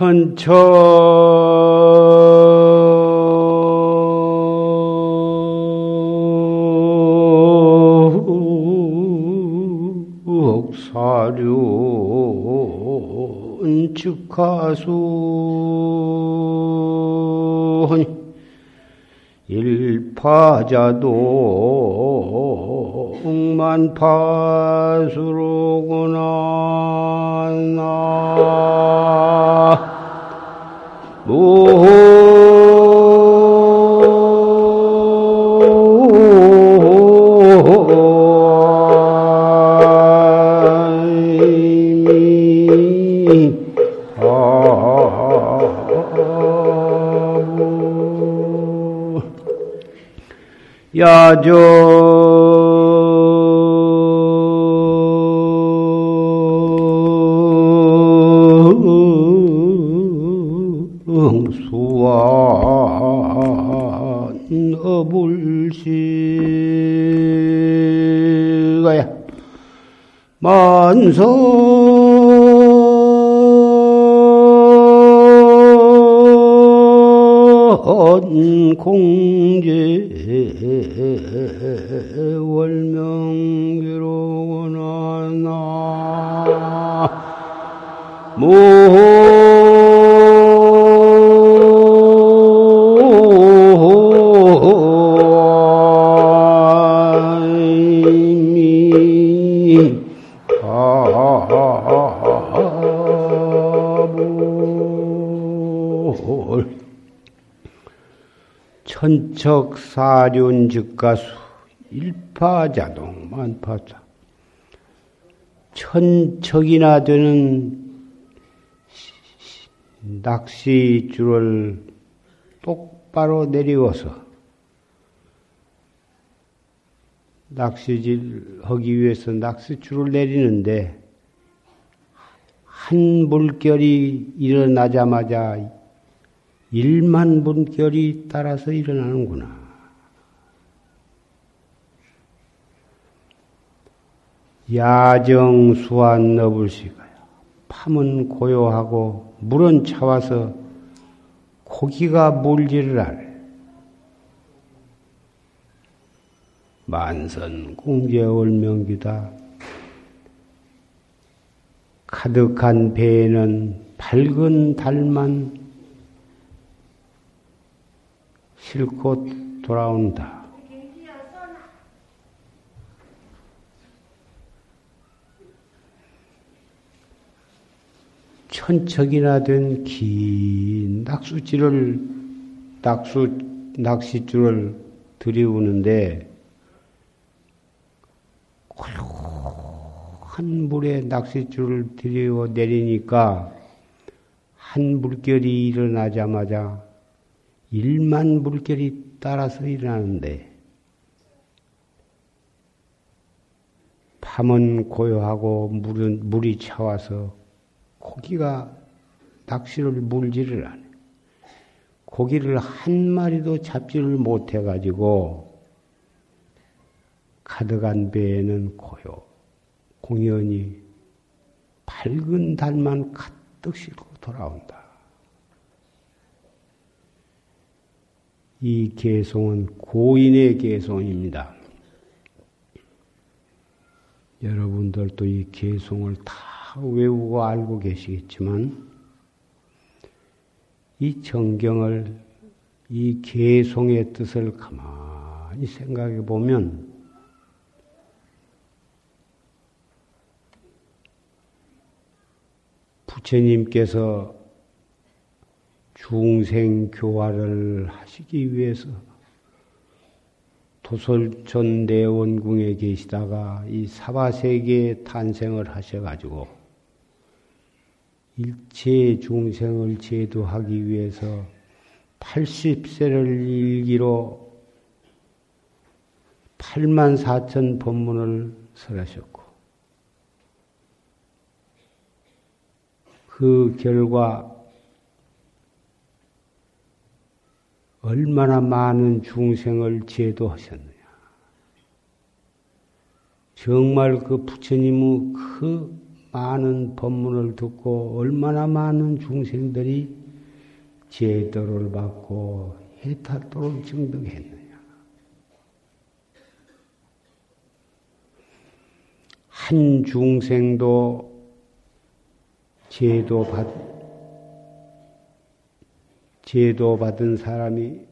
천천 사륜 즉하수 일파자도 억만파수로구나 야조 만선 공제 월명기로구나 나 천척 사륜 즉가수 일파자동 만파자. 천척이나 되는 낚시줄을 똑바로 내리워서 낚시질 하기 위해서 낚시줄을 내리는데 한 물결이 일어나자마자 일만 분결이 따라서 일어나는구나. 야정 수한 너불시가요. 밤은 고요하고 물은 차와서 고기가 물지를 않아. 만선 공제월명기다. 가득한 배에는 밝은 달만 싣고 돌아온다. 천척이나 된 긴 낙수줄을 낙수 낚싯줄을 들이우는데 한 물에 낚싯줄을 들이워 내리니까 한 물결이 일어나자마자 일만 물결이 따라서 일어나는데 밤은 고요하고 물은 물이 차와서 고기가 낚시를 물지를 않아. 고기를 한 마리도 잡지를 못해 가지고 가득한 배에는 고요 공연히 밝은 달만 가득 싣고 돌아온다. 이 개송은 고인의 개송입니다. 여러분들도 이 개송을 다 외우고 알고 계시겠지만, 이 정경을, 이 개송의 뜻을 가만히 생각해 보면, 부처님께서 중생 교화를 하시기 위해서 도솔천 내원궁에 계시다가 이 사바세계에 탄생을 하셔가지고 일체 중생을 제도하기 위해서 80세를 일기로 8만 4천 법문을 설하셨고 그 결과 얼마나 많은 중생을 제도하셨느냐. 정말 그 부처님의 그 많은 법문을 듣고 얼마나 많은 중생들이 제도를 받고 해탈도를 증득했느냐. 한 중생도 제도 받, 제도 받은 사람이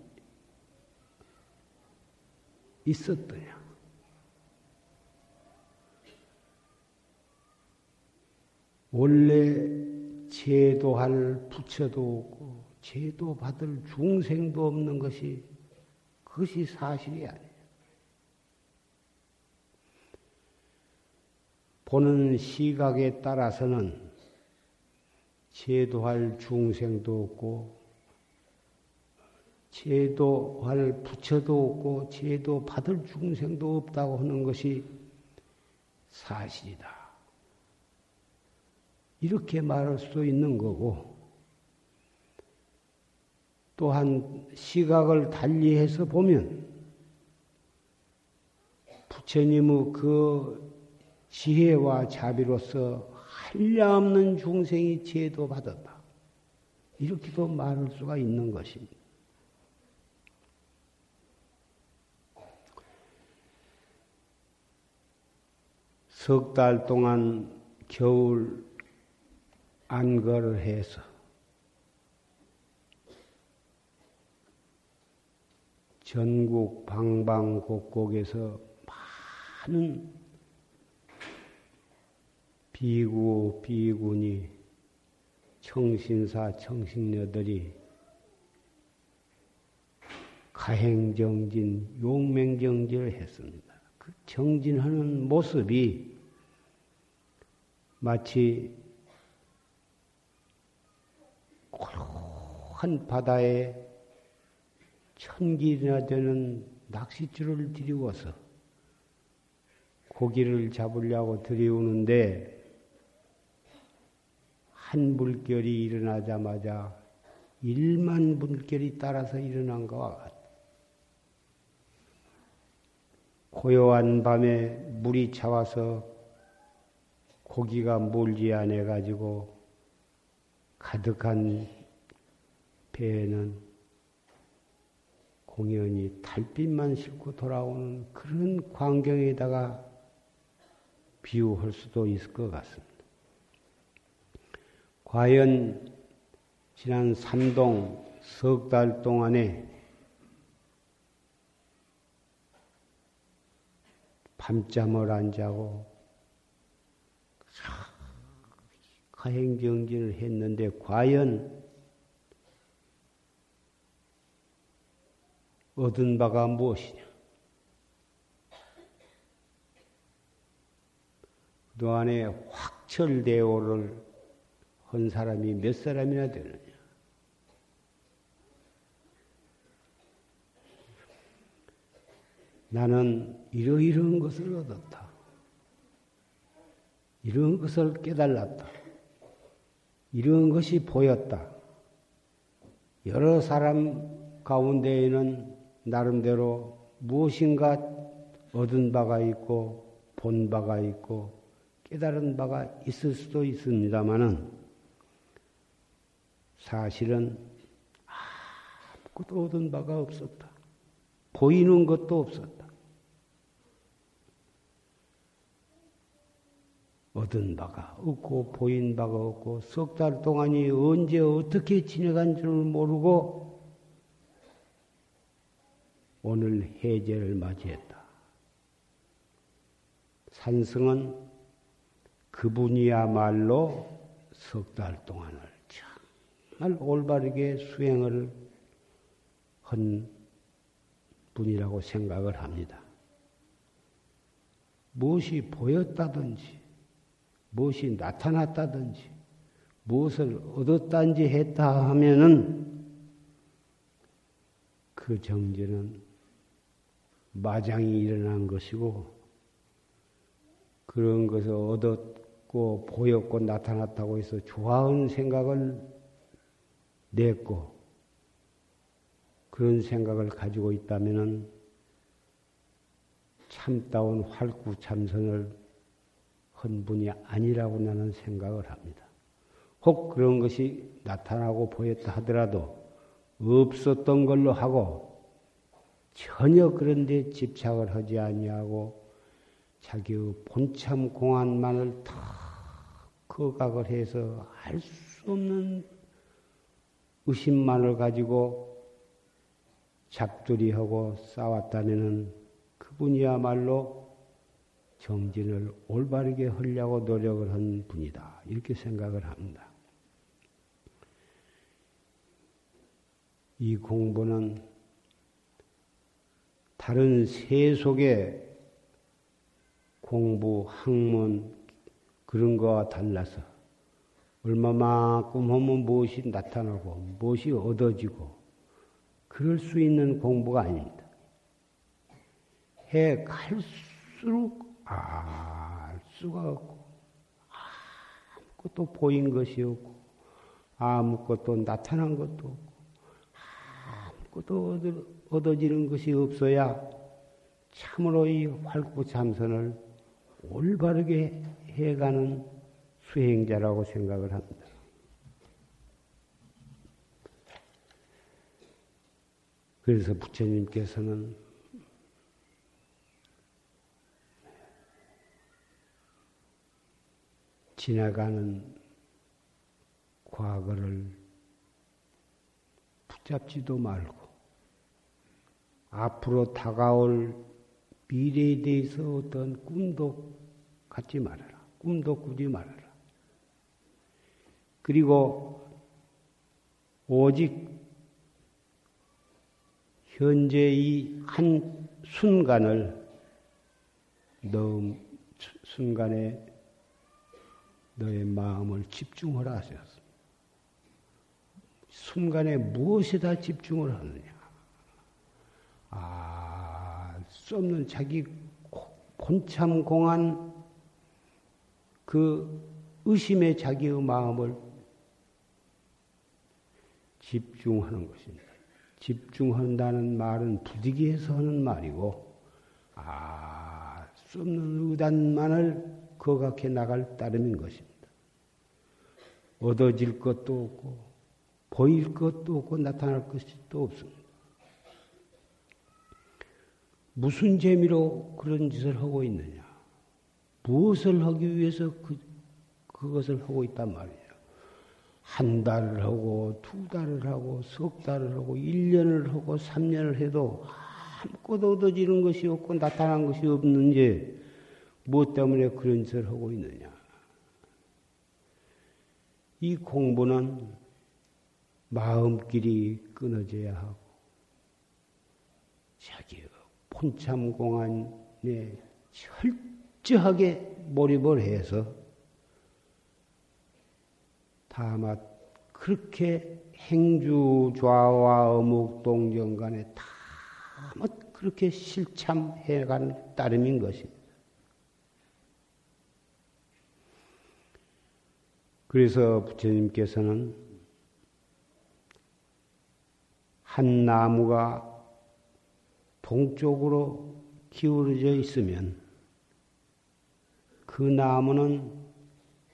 있었더냐. 원래 제도할 부처도 없고 제도 받을 중생도 없는 것이 그것이 사실이 아니에요. 보는 시각에 따라서는 제도할 중생도 없고 제도 할 부처도 없고 제도 받을 중생도 없다고 하는 것이 사실이다. 이렇게 말할 수도 있는 거고, 또한 시각을 달리해서 보면 부처님의 그 지혜와 자비로서 한량없는 중생이 제도 받았다. 이렇게도 말할 수가 있는 것입니다. 석 달 동안 겨울 안거를 해서 전국 방방곡곡에서 많은 비구 비군이 청신사 청신녀들이 가행정진 용맹정진을 했습니다. 그 정진하는 모습이 마치 고요한 바다에 천길이나 되는 낚싯줄을 들이워서 고기를 잡으려고 들이우는데 한 물결이 일어나자마자 일만 물결이 따라서 일어난 것과 같다. 고요한 밤에 물이 차와서 고기가 몰지 않아 가지고 가득한 배에는 공연히 달빛만 싣고 돌아오는 그런 광경에다가 비유할 수도 있을 것 같습니다. 과연 지난 삼동 석 달 동안에 밤잠을 안 자고 가행정진을 했는데 과연 얻은 바가 무엇이냐? 그동안에 확철대오를 한 사람이 몇 사람이나 되느냐? 나는 이러이러한 것을 얻었다. 이런 것을 깨달았다. 이런 것이 보였다. 여러 사람 가운데에는 나름대로 무엇인가 얻은 바가 있고 본 바가 있고 깨달은 바가 있을 수도 있습니다만은 사실은 아무것도 얻은 바가 없었다. 보이는 것도 없었다. 얻은 바가 없고 보인 바가 없고 석 달 동안이 언제 어떻게 지내간 줄 모르고 오늘 해제를 맞이했다. 산승은 그분이야말로 석 달 동안을 정말 올바르게 수행을 한 분이라고 생각을 합니다. 무엇이 보였다든지, 무엇이 나타났다든지, 무엇을 얻었다든지 했다 하면은 그 정제는 마장이 일어난 것이고, 그런 것을 얻었고, 보였고, 나타났다고 해서 좋아하는 생각을 냈고, 그런 생각을 가지고 있다면은 참다운 활구 참선을 한 분이 아니라고 나는 생각을 합니다. 혹 그런 것이 나타나고 보였다 하더라도 없었던 걸로 하고 전혀 그런 데 집착을 하지 아니하고 자기의 본참 공안만을 다 거각을 해서 알 수 없는 의심만을 가지고 잡두리하고 싸웠다면은 그분이야말로 정진을 올바르게 하려고 노력을 한 분이다. 이렇게 생각을 합니다. 이 공부는 다른 세속의 공부, 학문, 그런 거와 달라서 얼마만큼 하면 무엇이 나타나고 무엇이 얻어지고 그럴 수 있는 공부가 아닙니다. 해 갈수록 알 수가 없고 아무것도 보인 것이 없고 아무것도 나타난 것도 없고 아무것도 얻어지는 것이 없어야 참으로 이 활구참선을 올바르게 해가는 수행자라고 생각을 합니다. 그래서 부처님께서는 지나가는 과거를 붙잡지도 말고 앞으로 다가올 미래에 대해서 어떤 꿈도 갖지 말아라. 꿈도 꾸지 말아라. 그리고 오직 현재 이한 순간을 너 순간에 너의 마음을 집중하라 하셨습니다. 순간에 무엇에다 집중을 하느냐? 아, 수 없는 자기 본참 공한 그 의심의 자기의 마음을 집중하는 것입니다. 집중한다는 말은 부득이해서 하는 말이고, 아, 수 없는 의단만을 거각해 나갈 따름인 것입니다. 얻어질 것도 없고, 보일 것도 없고, 나타날 것이 또 없습니다. 무슨 재미로 그런 짓을 하고 있느냐? 무엇을 하기 위해서 그, 그것을 하고 있단 말이에요. 한 달을 하고, 두 달을 하고, 석 달을 하고, 일 년을 하고, 삼 년을 해도 아무것도 얻어지는 것이 없고 나타난 것이 없는지 무엇 때문에 그런 짓을 하고 있느냐. 이 공부는 마음길이 끊어져야 하고, 자기의 본참공안에 철저하게 몰입을 해서 다마 그렇게 행주 좌와 어묵 동정 간에 다뭐 그렇게 실참해간 따름인 것입니다. 그래서 부처님께서는 한 나무가 동쪽으로 기울어져 있으면 그 나무는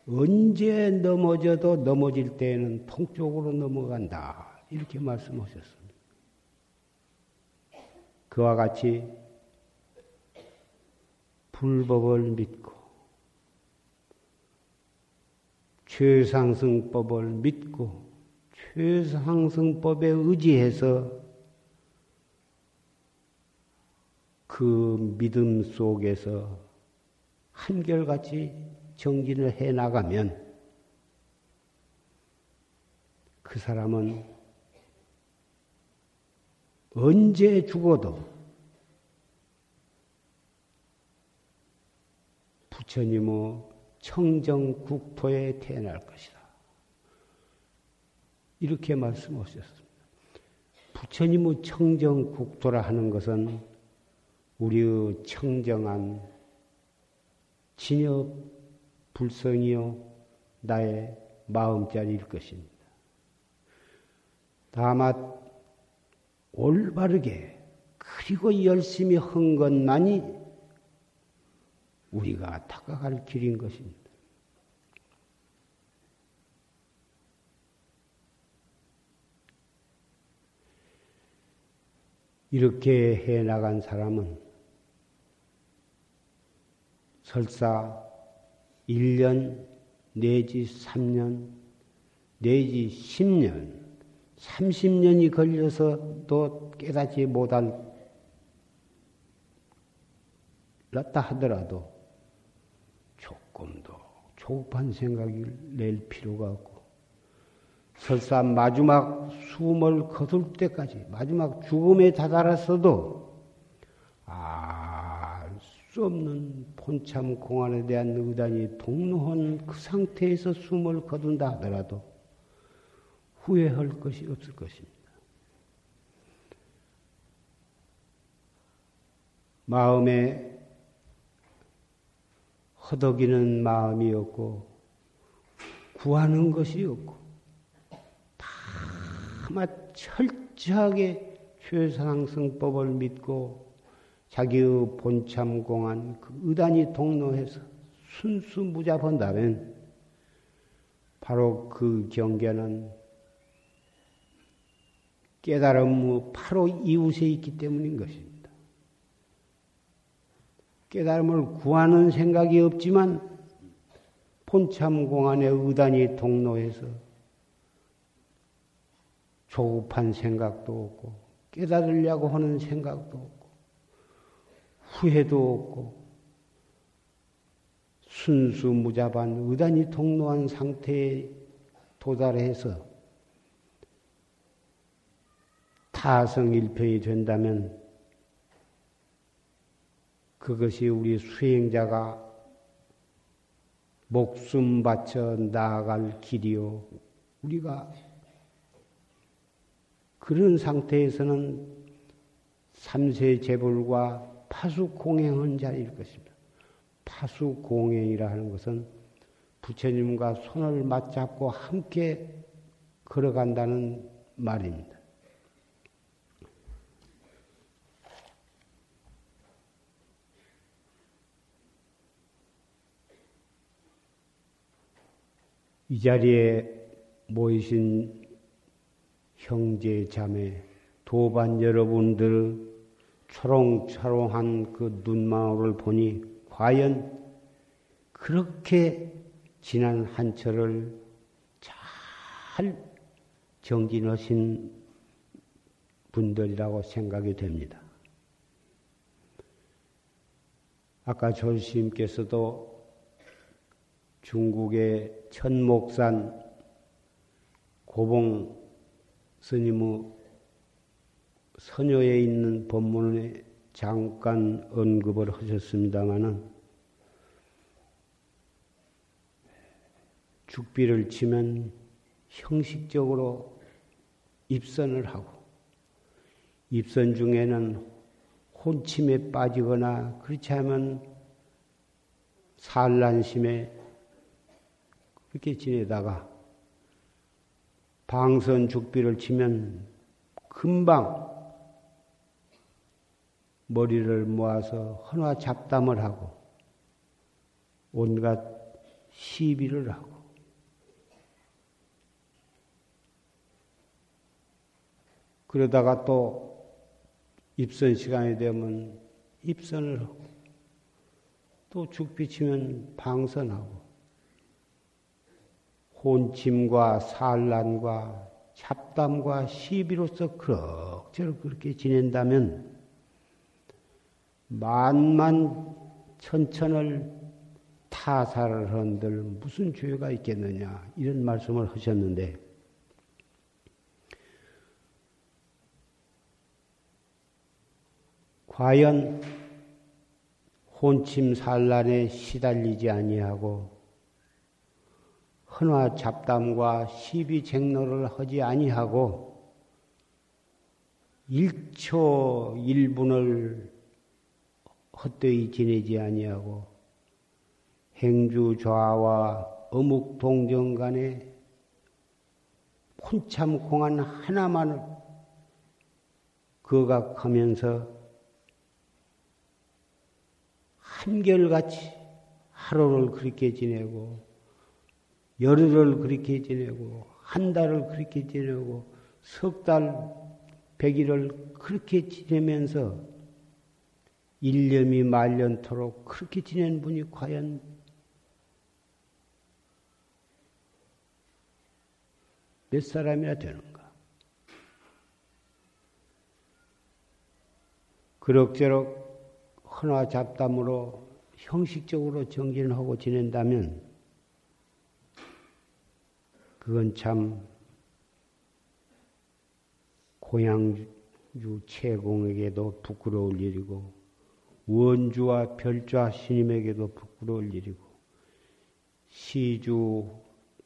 언제 넘어져도 넘어질 때에는 동쪽으로 넘어간다. 이렇게 말씀하셨습니다. 그와 같이 불법을 믿고 최상승법을 믿고 최상승법에 의지해서 그 믿음 속에서 한결같이 정진을 해 나가면 그 사람은 언제 죽어도 부처님의 청정국토에 태어날 것이다. 이렇게 말씀하셨습니다. 부처님의 청정국토라 하는 것은 우리의 청정한 진여 불성이요 나의 마음자리일 것입니다. 다만 올바르게 그리고 열심히 한 것만이 우리가 닦아갈 길인 것입니다. 이렇게 해 나간 사람은 설사 1년 내지 3년 내지 10년 30년이 걸려서 또 깨닫지 못할 랐다 하더라도 조금 더 조급한 생각을 낼 필요가 없고 설사 마지막 숨을 거둘 때까지 마지막 죽음에 다다랐어도 알 수 없는 본참 공안에 대한 의단이 동로한 그 상태에서 숨을 거둔다 하더라도 후회할 것이 없을 것입니다. 마음에 허덕이는 마음이었고 구하는 것이 없고 다마 철저하게 최상승법을 믿고 자기의 본참 공안 그 의단이 동로해서 순수무잡한다면 바로 그 경계는 깨달음 바로 이웃에 있기 때문인 것입니다. 깨달음을 구하는 생각이 없지만 본참 공안의 의단이 동로해서 조급한 생각도 없고 깨달으려고 하는 생각도 없고 후회도 없고 순수무잡한 의단이 동로한 상태에 도달해서 타성일편이 된다면 그것이 우리 수행자가 목숨 바쳐 나아갈 길이요. 우리가 그런 상태에서는 삼세 재불과 파수 공행한 자리일 것입니다. 파수 공행이라 하는 것은 부처님과 손을 맞잡고 함께 걸어간다는 말입니다. 이 자리에 모이신 형제 자매 도반 여러분들 초롱초롱한 그 눈망울을 보니 과연 그렇게 지난 한철을 잘 정진하신 분들이라고 생각이 됩니다. 아까 조스님께서도 중국의 천목산 고봉 스님의 선녀에 있는 법문에 잠깐 언급을 하셨습니다마는 죽비를 치면 형식적으로 입선을 하고 입선 중에는 혼침에 빠지거나 그렇지 않으면 산란심에 그렇게 지내다가 방선 죽비를 치면 금방 머리를 모아서 헌화 잡담을 하고 온갖 시비를 하고 그러다가 또 입선 시간이 되면 입선을 하고 또 죽비 치면 방선하고 혼침과 산란과 잡담과 시비로서 그럭저럭 그렇게 지낸다면 만만 천천을 타살을 한들 무슨 죄가 있겠느냐 이런 말씀을 하셨는데 과연 혼침 산란에 시달리지 아니하고 헌화 잡담과 시비 쟁로를 하지 아니하고 일초일분을 헛되이 지내지 아니하고 행주 좌와 어묵 동정 간에 혼참 공안 하나만을 거각하면서 한결같이 하루를 그렇게 지내고 열흘을 그렇게 지내고 한 달을 그렇게 지내고 석 달, 백일을 그렇게 지내면서 일념이 말년토록 그렇게 지낸 분이 과연 몇 사람이나 되는가? 그럭저럭 헌화 잡담으로 형식적으로 정진을 하고 지낸다면 그건 참 고향주 최공에게도 부끄러울 일이고 원주와 별좌 스님에게도 부끄러울 일이고 시주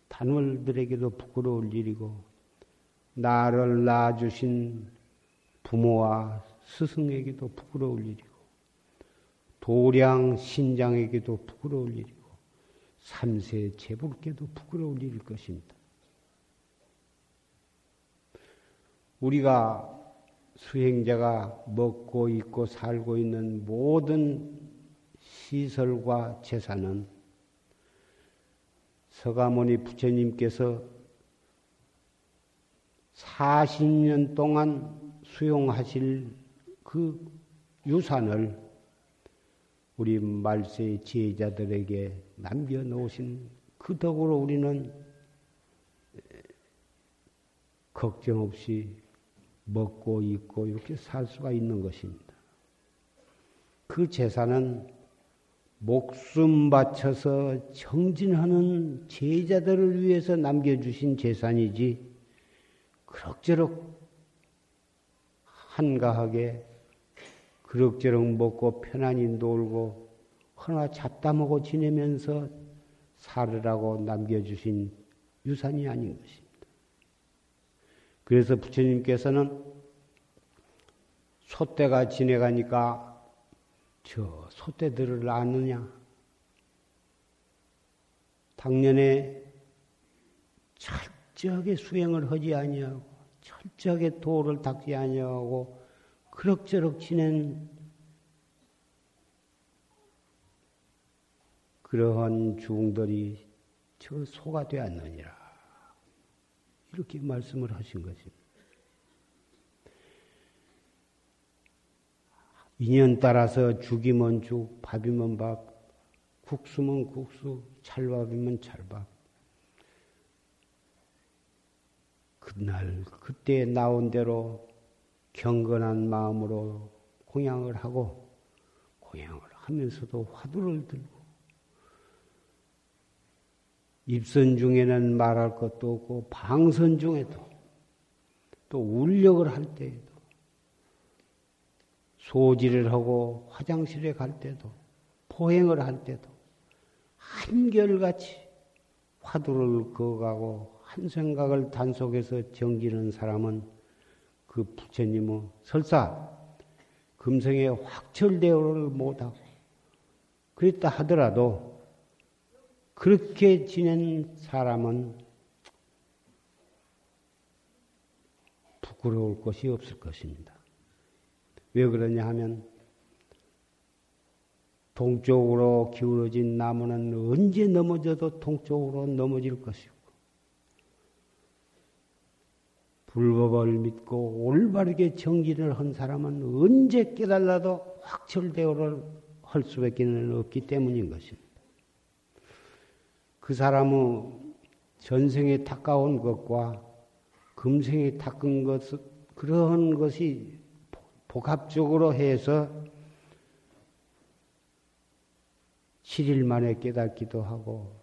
단월들에게도 부끄러울 일이고 나를 낳아주신 부모와 스승에게도 부끄러울 일이고 도량 신장에게도 부끄러울 일이고 삼세 제불께도 부끄러울 일일 것입니다. 우리가 수행자가 먹고 있고 살고 있는 모든 시설과 재산은 서가모니 부처님께서 40년 동안 수용하실 그 유산을 우리 말세의 지혜자들에게 남겨놓으신 그 덕으로 우리는 걱정 없이 먹고 입고 이렇게 살 수가 있는 것입니다. 그 재산은 목숨 바쳐서 정진하는 제자들을 위해서 남겨주신 재산이지, 그럭저럭 한가하게 그럭저럭 먹고 편안히 놀고 허나 잡다 먹고 지내면서 살으라고 남겨주신 유산이 아닌 것입니다. 그래서 부처님께서는 소떼가 지내가니까 저 소떼들을 아느냐? 당년에 철저하게 수행을 하지 아니하고 철저하게 도를 닦지 아니하고 그럭저럭 지낸 그러한 중들이 저 소가 되었느니라. 이렇게 말씀을 하신 것입니다. 인연 따라서 죽이면 죽, 밥이면 밥, 국수면 국수, 찰밥이면 찰밥. 그날 그때 나온 대로 경건한 마음으로 공양을 하고 공양을 하면서도 화두를 들고 입선 중에는 말할 것도 없고 방선 중에도 또 울력을 할 때에도 소지를 하고 화장실에 갈 때도 포행을 할 때도 한결같이 화두를 그어가고 한 생각을 단속해서 정기는 사람은 그 부처님은 설사 금생에 확철대오를 못하고 그랬다 하더라도 그렇게 지낸 사람은 부끄러울 것이 없을 것입니다. 왜 그러냐 하면 동쪽으로 기울어진 나무는 언제 넘어져도 동쪽으로 넘어질 것이고 불법을 믿고 올바르게 정진을 한 사람은 언제 깨달아도 확철대오를 할 수밖에 없기 때문인 것입니다. 그 사람의 전생에 닦아온 것과 금생에 닦은 것, 그런 것이 복합적으로 해서 7일 만에 깨닫기도 하고,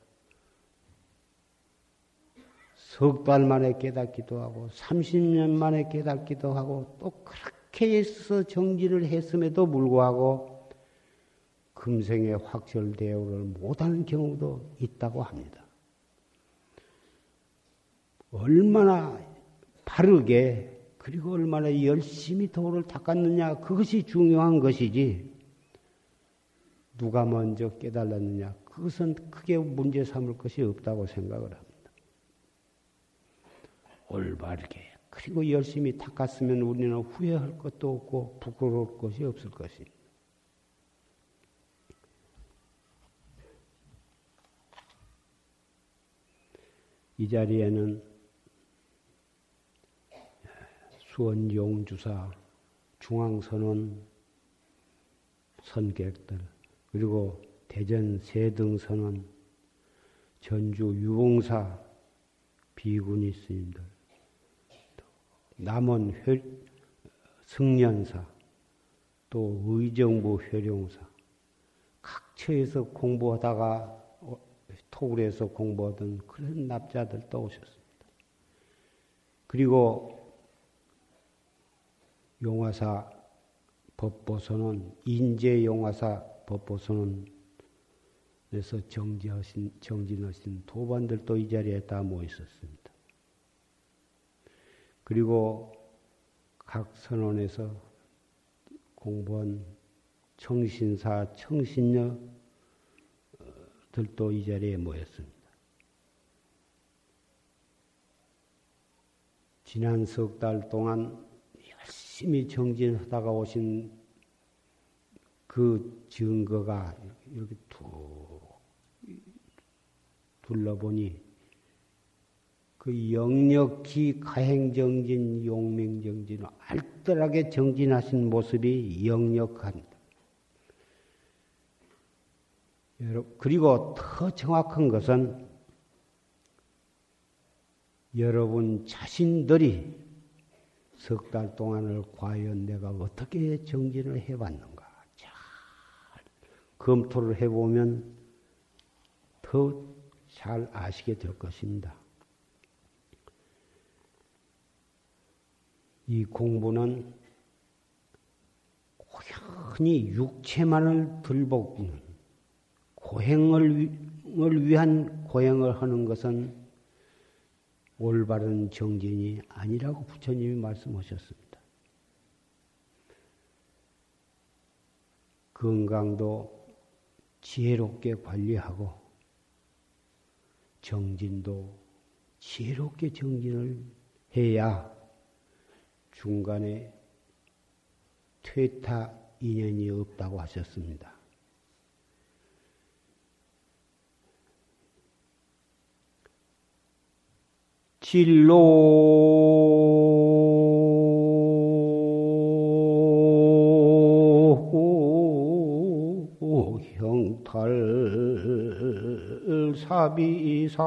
석 달 만에 깨닫기도 하고, 30년 만에 깨닫기도 하고, 또 그렇게 해서 정지를 했음에도 불구하고, 금생에 확철대오를 못하는 경우도 있다고 합니다. 얼마나 바르게 그리고 얼마나 열심히 도를 닦았느냐 그것이 중요한 것이지 누가 먼저 깨달았느냐 그것은 크게 문제 삼을 것이 없다고 생각을 합니다. 올바르게 그리고 열심히 닦았으면 우리는 후회할 것도 없고 부끄러울 것이 없을 것입니다. 이 자리에는 수원 용주사 중앙선원 선객들 그리고 대전 세등선원 전주 유봉사 비구니 스님들 남원 회, 승련사 또 의정부 회룡사 각처에서 공부하다가 토굴에서 공부하던 그런 납자들도 오셨습니다. 그리고 용화사 법보선은 인제용화사 법보선은에서 정지하신 정진하신 도반들도 이 자리에 다 모여 있었습니다. 그리고 각 선원에서 공부한 청신사, 청신녀 들도 이 자리에 모였습니다. 지난 석 달 동안 열심히 정진하다가 오신 그 증거가 이렇게 툭 둘러보니 그 영력히 가행정진, 용맹정진, 알뜰하게 정진하신 모습이 역력합니다. 그리고 더 정확한 것은 여러분 자신들이 석 달 동안을 과연 내가 어떻게 정진을 해왔는가 잘 검토를 해보면 더 잘 아시게 될 것입니다. 이 공부는 고연히 육체만을 들볶는 고행을 위한 고행을 하는 것은 올바른 정진이 아니라고 부처님이 말씀하셨습니다. 건강도 지혜롭게 관리하고 정진도 지혜롭게 정진을 해야 중간에 퇴타 인연이 없다고 하셨습니다. 진로. 형탈 사비상이라.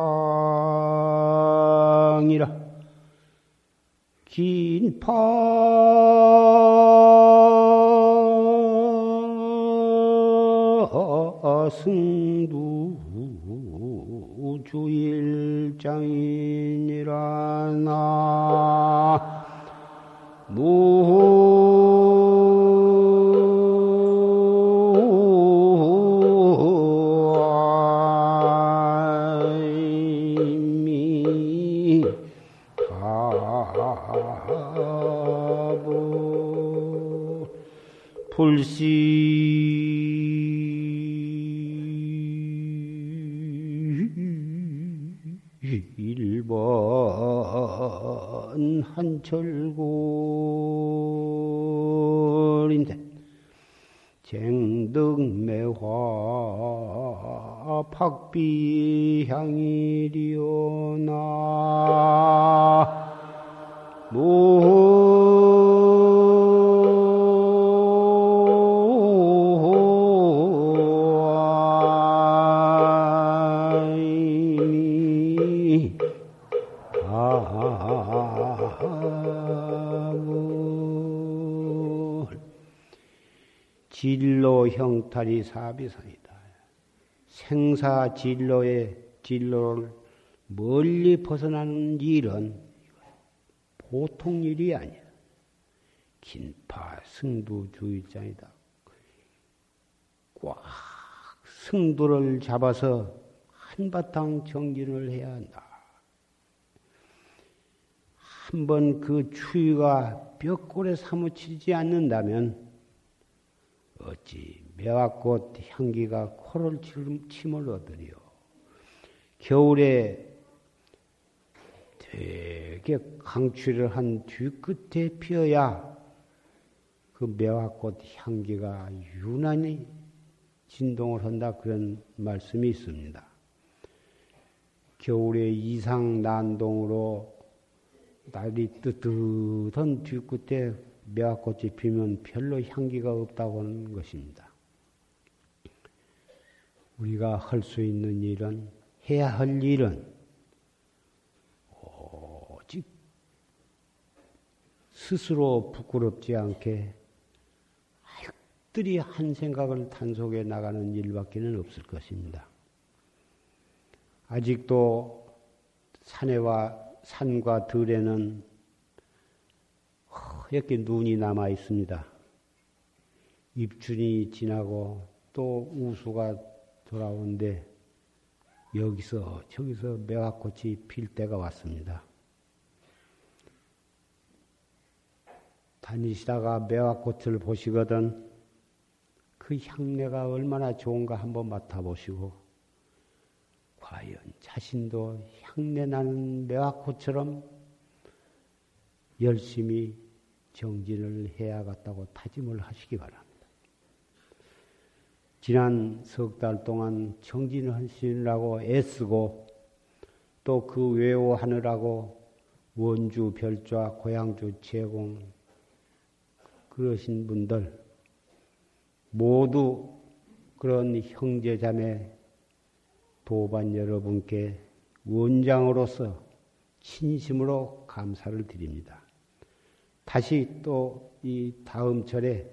긴파. 승두 주일장이 진로 형탈이 사비상이다. 생사 진로의 진로를 멀리 벗어나는 일은 보통 일이 아니야. 긴파 승두주의장이다. 꽉 승두를 잡아서 한바탕 정진을 해야 한다. 한번 그 추위가 뼈골에 사무치지 않는다면 어찌 매화꽃 향기가 코를 침을 얻으리요. 겨울에 되게 강추를 한 뒤끝에 피어야 그 매화꽃 향기가 유난히 진동을 한다 그런 말씀이 있습니다. 겨울에 이상 난동으로 날이 뜨뜻한 뒤끝에 매화꽃이 피면 별로 향기가 없다고 하는 것입니다. 우리가 할 수 있는 일은 해야 할 일은 오직 스스로 부끄럽지 않게 알뜰히 한 생각을 단속해 나가는 일밖에는 없을 것입니다. 아직도 산에와 산과 들에는 허옇게 눈이 남아 있습니다. 입춘이 지나고 또 우수가 돌아오는데 여기서 저기서 매화꽃이 필 때가 왔습니다. 다니시다가 매화꽃을 보시거든 그 향내가 얼마나 좋은가 한번 맡아보시고 과연 자신도 향내 나는 매화꽃처럼 열심히 정진을 해야겠다고 다짐을 하시기 바랍니다. 지난 석 달 동안 정진하시느라고 애쓰고 또 그 외워하느라고 원주 별좌 고향주 제공 그러신 분들 모두 그런 형제자매 도반 여러분께 원장으로서 진심으로 감사를 드립니다. 다시 또 이 다음 절에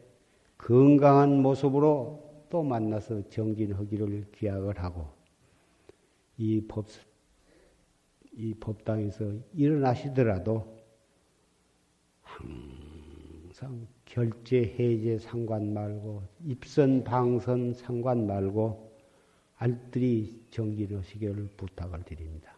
건강한 모습으로 또 만나서 정진하기를 기약을 하고 이 법, 이 법당에서 일어나시더라도 항상 결제, 해제 상관 말고 입선, 방선 상관 말고 알뜰히 정진하시기를 부탁을 드립니다.